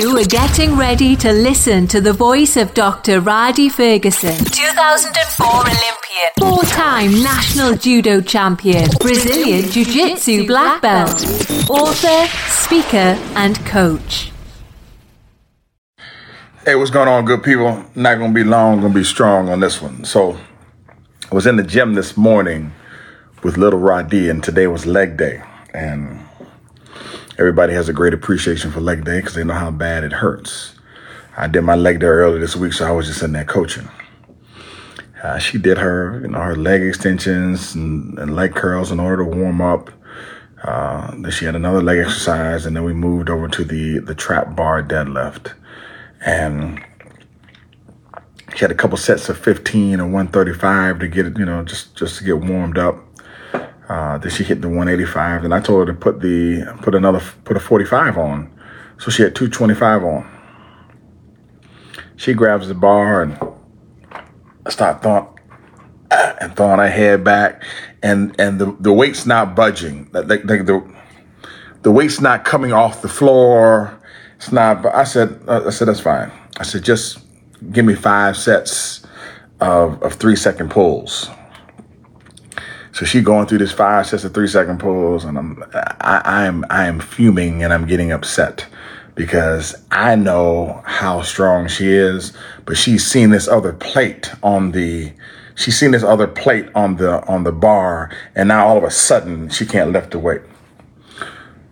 You are getting ready to listen to the voice of Dr. Rhadi Ferguson, 2004 Olympian, four time national judo champion, Brazilian Jiu Jitsu black belt, author, speaker, and coach. Hey, what's going on, good people? Not gonna be long, gonna be strong on this one. So, I was in the gym this morning with little Radi, and today was leg day. And everybody has a great appreciation for leg day because they know how bad it hurts. I did my leg day earlier this week, so I was just in there coaching. Uh, she did her, you know, her leg extensions and, and leg curls in order to warm up. Uh, then she had another leg exercise, and then we moved over to the the trap bar deadlift, and she had a couple sets of 15 and 135 to get it, you know, just just to get warmed up. Uh, then she hit the 185, and I told her to put the put another put a 45 on, so she had 225 on. She grabs the bar and I start throwing and throwing her head back, and and the the weight's not budging. The, the, the, the weight's not coming off the floor. It's not. I said I said that's fine. I said just give me five sets of of three second pulls. So she going through this five sets of three second pulls, and I'm I, I am I am fuming and I'm getting upset because I know how strong she is, but she's seen this other plate on the she's seen this other plate on the on the bar, and now all of a sudden she can't lift the weight.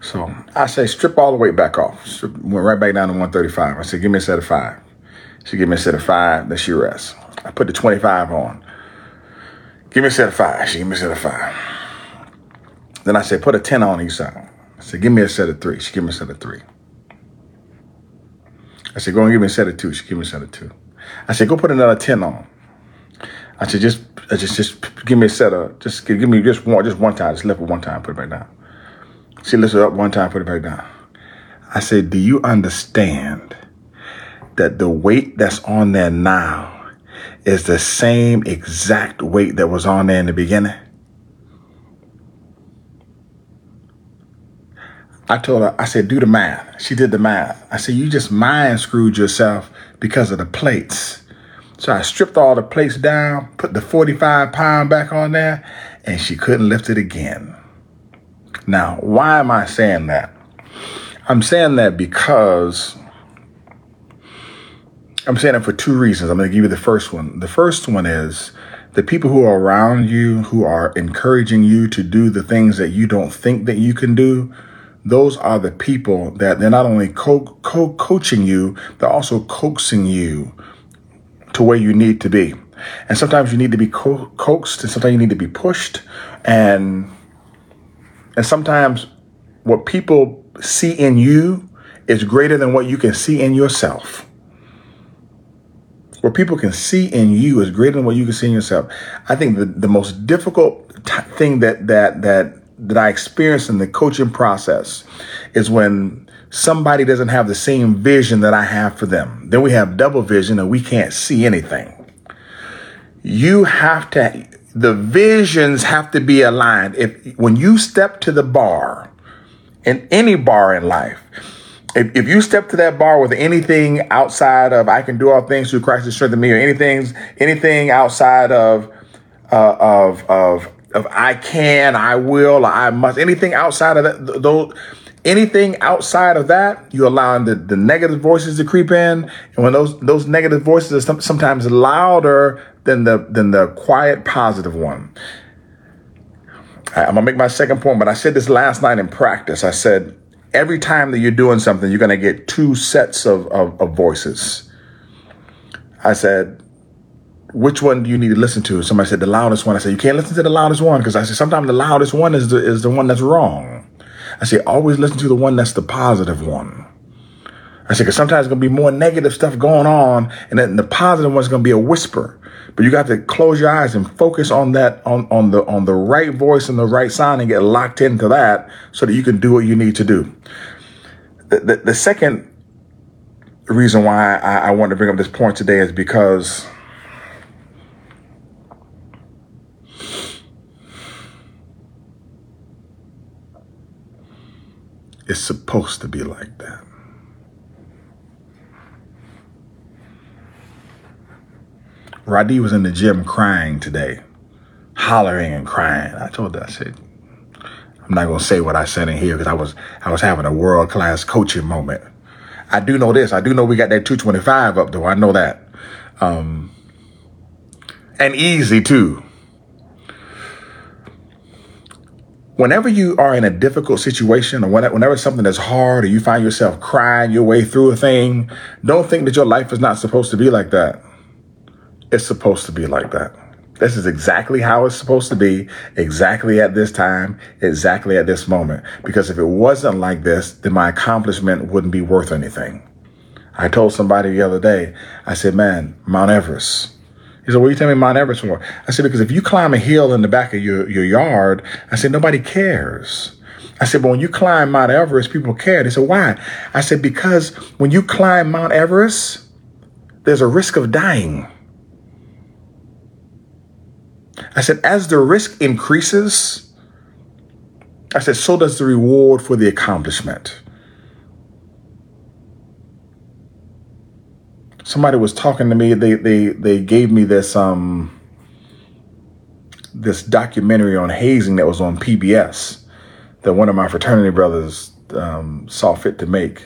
So I say strip all the weight back off. Strip, went right back down to 135. I said, give me a set of five. She gave me a set of five, then she rests. I put the 25 on. Give me a set of five. She gave me a set of five. Then I said, put a 10 on each side. I said, give me a set of three. She gave me a set of three. I said, go and give me a set of two. She gave me a set of two. I said, go put another 10 on. I said, just, just, just give me a set of, just give, give me just one, just one time. Just lift it one time, put it back down. She lifts it up one time, put it back down. I said, do you understand that the weight that's on there now is the same exact weight that was on there in the beginning? I told her, I said, do the math. She did the math. I said, you just mind screwed yourself because of the plates. So I stripped all the plates down, put the 45 pound back on there, and she couldn't lift it again. Now, why am I saying that? I'm saying that because I'm saying it for two reasons. I'm going to give you the first one. The first one is the people who are around you, who are encouraging you to do the things that you don't think that you can do, those are the people that they're not only co- co- coaching you, they're also coaxing you to where you need to be. And sometimes you need to be co- coaxed, and sometimes you need to be pushed, and and sometimes what people see in you is greater than what you can see in yourself. What people can see in you is greater than what you can see in yourself. I think the, the most difficult t- thing that that that that I experience in the coaching process is when somebody doesn't have the same vision that I have for them. Then we have double vision and we can't see anything. You have to, the visions have to be aligned. If when you step to the bar, in any bar in life, if, if you step to that bar with anything outside of I can do all things through Christ who strengthens me, or anything, anything outside of uh, of of of I can, I will, I must, anything outside of that, those, anything outside of that, you allowing the, the negative voices to creep in. And when those, those negative voices are sometimes louder than the, than the quiet positive one. I'm gonna make my second point, but I said this last night in practice. I said, every time that you're doing something, you're gonna get two sets of, of, of voices. I said, which one do you need to listen to? Somebody said the loudest one. I said, you can't listen to the loudest one because I said sometimes the loudest one is the, is the one that's wrong. I say always listen to the one that's the positive one. I said because sometimes it's gonna be more negative stuff going on, and then the positive one's gonna be a whisper. But you got to close your eyes and focus on that on on the on the right voice and the right sound and get locked into that so that you can do what you need to do. The the, the second reason why I, I want to bring up this point today is because It's supposed to be like that. Roddy was in the gym crying today, hollering and crying. I told her, I said, I'm not gonna say what I said in here because I was I was having a world class coaching moment. I do know this. I do know we got that 225 up though. I know that. Um, and easy too. Whenever you are in a difficult situation or whenever something is hard or you find yourself crying your way through a thing, don't think that your life is not supposed to be like that. It's supposed to be like that. This is exactly how it's supposed to be, exactly at this time, exactly at this moment. Because if it wasn't like this, then my accomplishment wouldn't be worth anything. I told somebody the other day, I said, man, Mount Everest. He said, what are you telling me Mount Everest for? I said, because if you climb a hill in the back of your, your yard, I said, nobody cares. I said, but when you climb Mount Everest, people care. They said, why? I said, because when you climb Mount Everest, there's a risk of dying. I said, as the risk increases, I said, so does the reward for the accomplishment. Somebody was talking to me, they they they gave me this um this documentary on hazing that was on PBS that one of my fraternity brothers um, saw fit to make.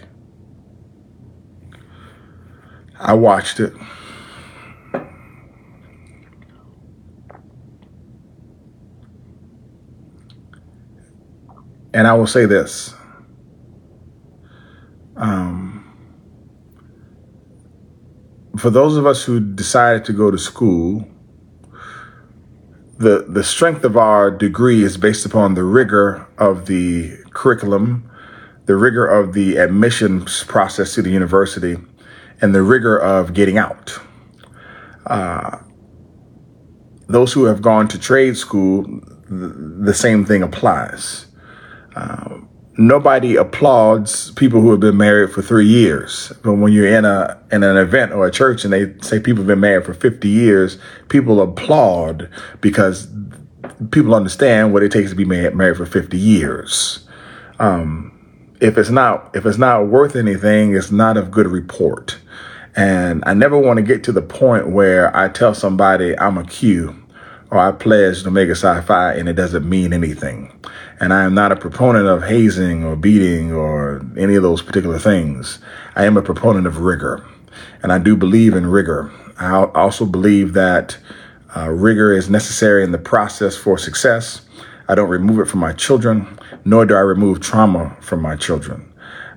I watched it. And I will say this. Um, for those of us who decided to go to school, the, the strength of our degree is based upon the rigor of the curriculum, the rigor of the admissions process to the university, and the rigor of getting out. Uh, those who have gone to trade school, the same thing applies. Nobody applauds people who have been married for three years. But when you're in a in an event or a church and they say people have been married for 50 years, people applaud because people understand what it takes to be married, married for 50 years. Um, if it's not if it's not worth anything, it's not of good report. And I never want to get to the point where I tell somebody I'm a Q or I pledge Omega Psi Phi and it doesn't mean anything. And I am not a proponent of hazing or beating or any of those particular things. I am a proponent of rigor. And I do believe in rigor. I also believe that uh, rigor is necessary in the process for success. I don't remove it from my children, nor do I remove trauma from my children.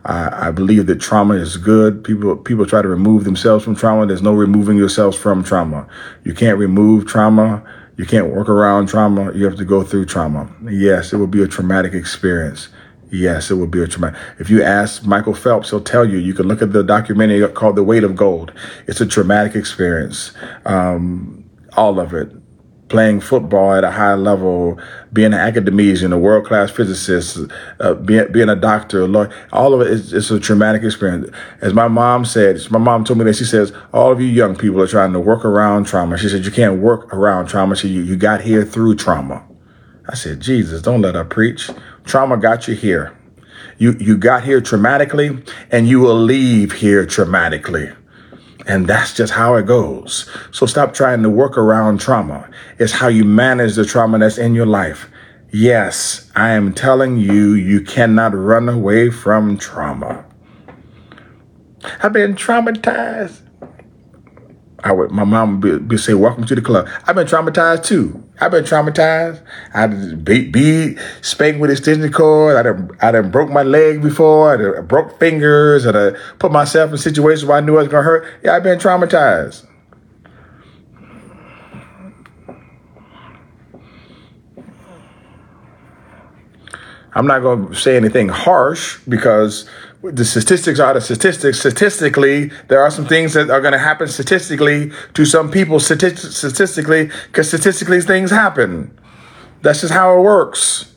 I, I believe that trauma is good. People people try to remove themselves from trauma. There's no removing yourselves from trauma. You can't remove trauma you can't work around trauma. You have to go through trauma. Yes, it will be a traumatic experience. Yes, it will be a traumatic. If you ask Michael Phelps, he'll tell you. You can look at the documentary called The Weight of Gold. It's a traumatic experience. Um, all of it playing football at a high level, being an academician, a world class physicist, uh, being, being a doctor, a lawyer, all of it is it's a traumatic experience. As my mom said, my mom told me that she says, all of you young people are trying to work around trauma. She said, you can't work around trauma. She, you, you got here through trauma. I said, Jesus, don't let her preach. Trauma got you here. You, you got here traumatically and you will leave here traumatically. And that's just how it goes. So stop trying to work around trauma. It's how you manage the trauma that's in your life. Yes, I am telling you, you cannot run away from trauma. I've been traumatized. I would, my mom would be, say, welcome to the club. I've been traumatized too. I've been traumatized. I beat, beat, spanked with extension cord. I done, I done broke my leg before. I done broke fingers. I done put myself in situations where I knew I was going to hurt. Yeah, I've been traumatized. I'm not going to say anything harsh because the statistics are the statistics. Statistically, there are some things that are going to happen statistically to some people statistically because statistically things happen. That's just how it works.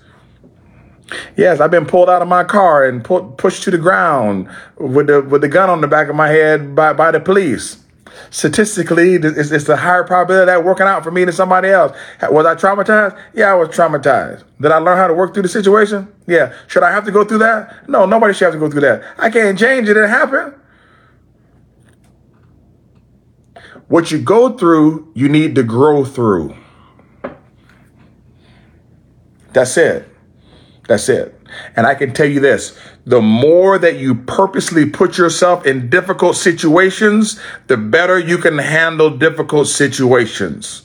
Yes, I've been pulled out of my car and put, pushed to the ground with the with the gun on the back of my head by, by the police statistically, it's, it's a higher probability of that working out for me than somebody else. Was I traumatized? Yeah, I was traumatized. Did I learn how to work through the situation? Yeah. Should I have to go through that? No, nobody should have to go through that. I can't change it. It happened. what you go through, you need to grow through. That's it. That's it. And I can tell you this the more that you purposely put yourself in difficult situations, the better you can handle difficult situations.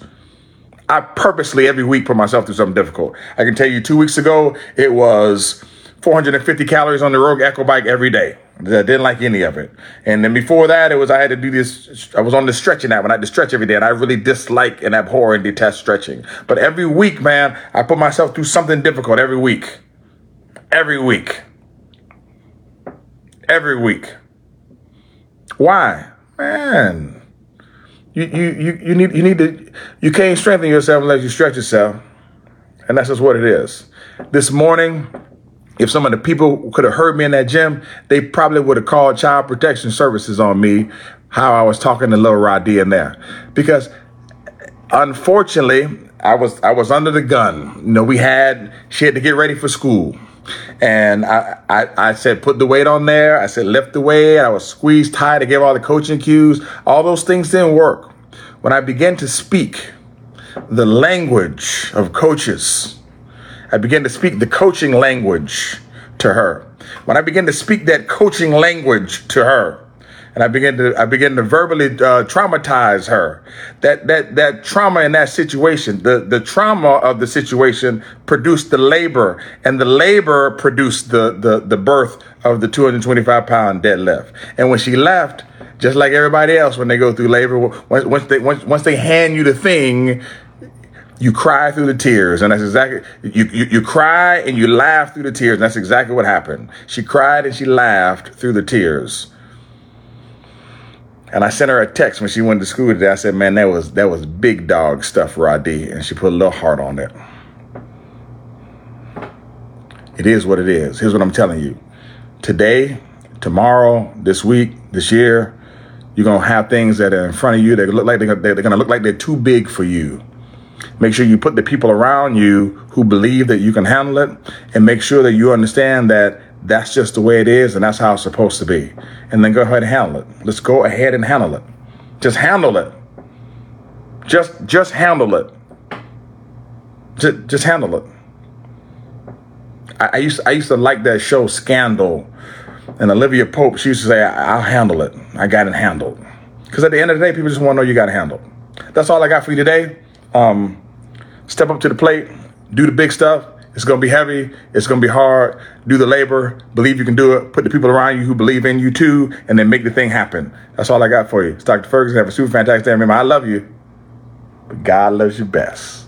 I purposely every week put myself through something difficult. I can tell you two weeks ago, it was 450 calories on the Rogue Echo bike every day. I didn't like any of it. And then before that, it was I had to do this. I was on the stretching app and I had to stretch every day. And I really dislike and abhor and detest stretching. But every week, man, I put myself through something difficult every week. Every week. Every week. Why? Man, you, you, you, you need you need to you can't strengthen yourself unless you stretch yourself. And that's just what it is. This morning, if some of the people could have heard me in that gym, they probably would have called child protection services on me, how I was talking to little Roddy in there. Because unfortunately, I was I was under the gun. You know, we had she had to get ready for school. And I, I, I said, put the weight on there. I said, lift the weight. I was squeezed tight. I gave all the coaching cues. All those things didn't work. When I began to speak the language of coaches, I began to speak the coaching language to her. When I began to speak that coaching language to her, and I began to I began to verbally uh, traumatize her. That that that trauma in that situation, the the trauma of the situation produced the labor, and the labor produced the the the birth of the 225 pound deadlift. And when she left, just like everybody else, when they go through labor, once, once they once, once they hand you the thing, you cry through the tears and that's exactly you, you you cry and you laugh through the tears and that's exactly what happened she cried and she laughed through the tears and I sent her a text when she went to school today. I said, "Man, that was that was big dog stuff, Roddy," and she put a little heart on it. It is what it is. Here's what I'm telling you: today, tomorrow, this week, this year, you're gonna have things that are in front of you that look like they're, they're gonna look like they're too big for you. Make sure you put the people around you who believe that you can handle it, and make sure that you understand that that's just the way it is and that's how it's supposed to be. And then go ahead and handle it. Let's go ahead and handle it. Just handle it. Just just handle it. Just, just handle it. I, I used to, I used to like that show Scandal, and Olivia Pope. She used to say, "I'll handle it. I got it handled." Because at the end of the day, people just want to know you got it handled. That's all I got for you today. Um, step up to the plate, do the big stuff, it's going to be heavy. It's going to be hard. Do the labor. Believe you can do it. Put the people around you who believe in you too, and then make the thing happen. That's all I got for you. It's Dr. Ferguson. Have a super fantastic day. Remember, I love you, but God loves you best.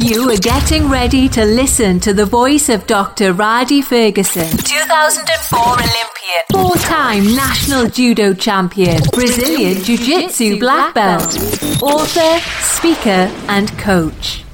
You are getting ready to listen to the voice of Dr. Rhadi Ferguson, 2004 Olympian, four time national judo champion, Brazilian Jiu Jitsu black belt, author, speaker, and coach.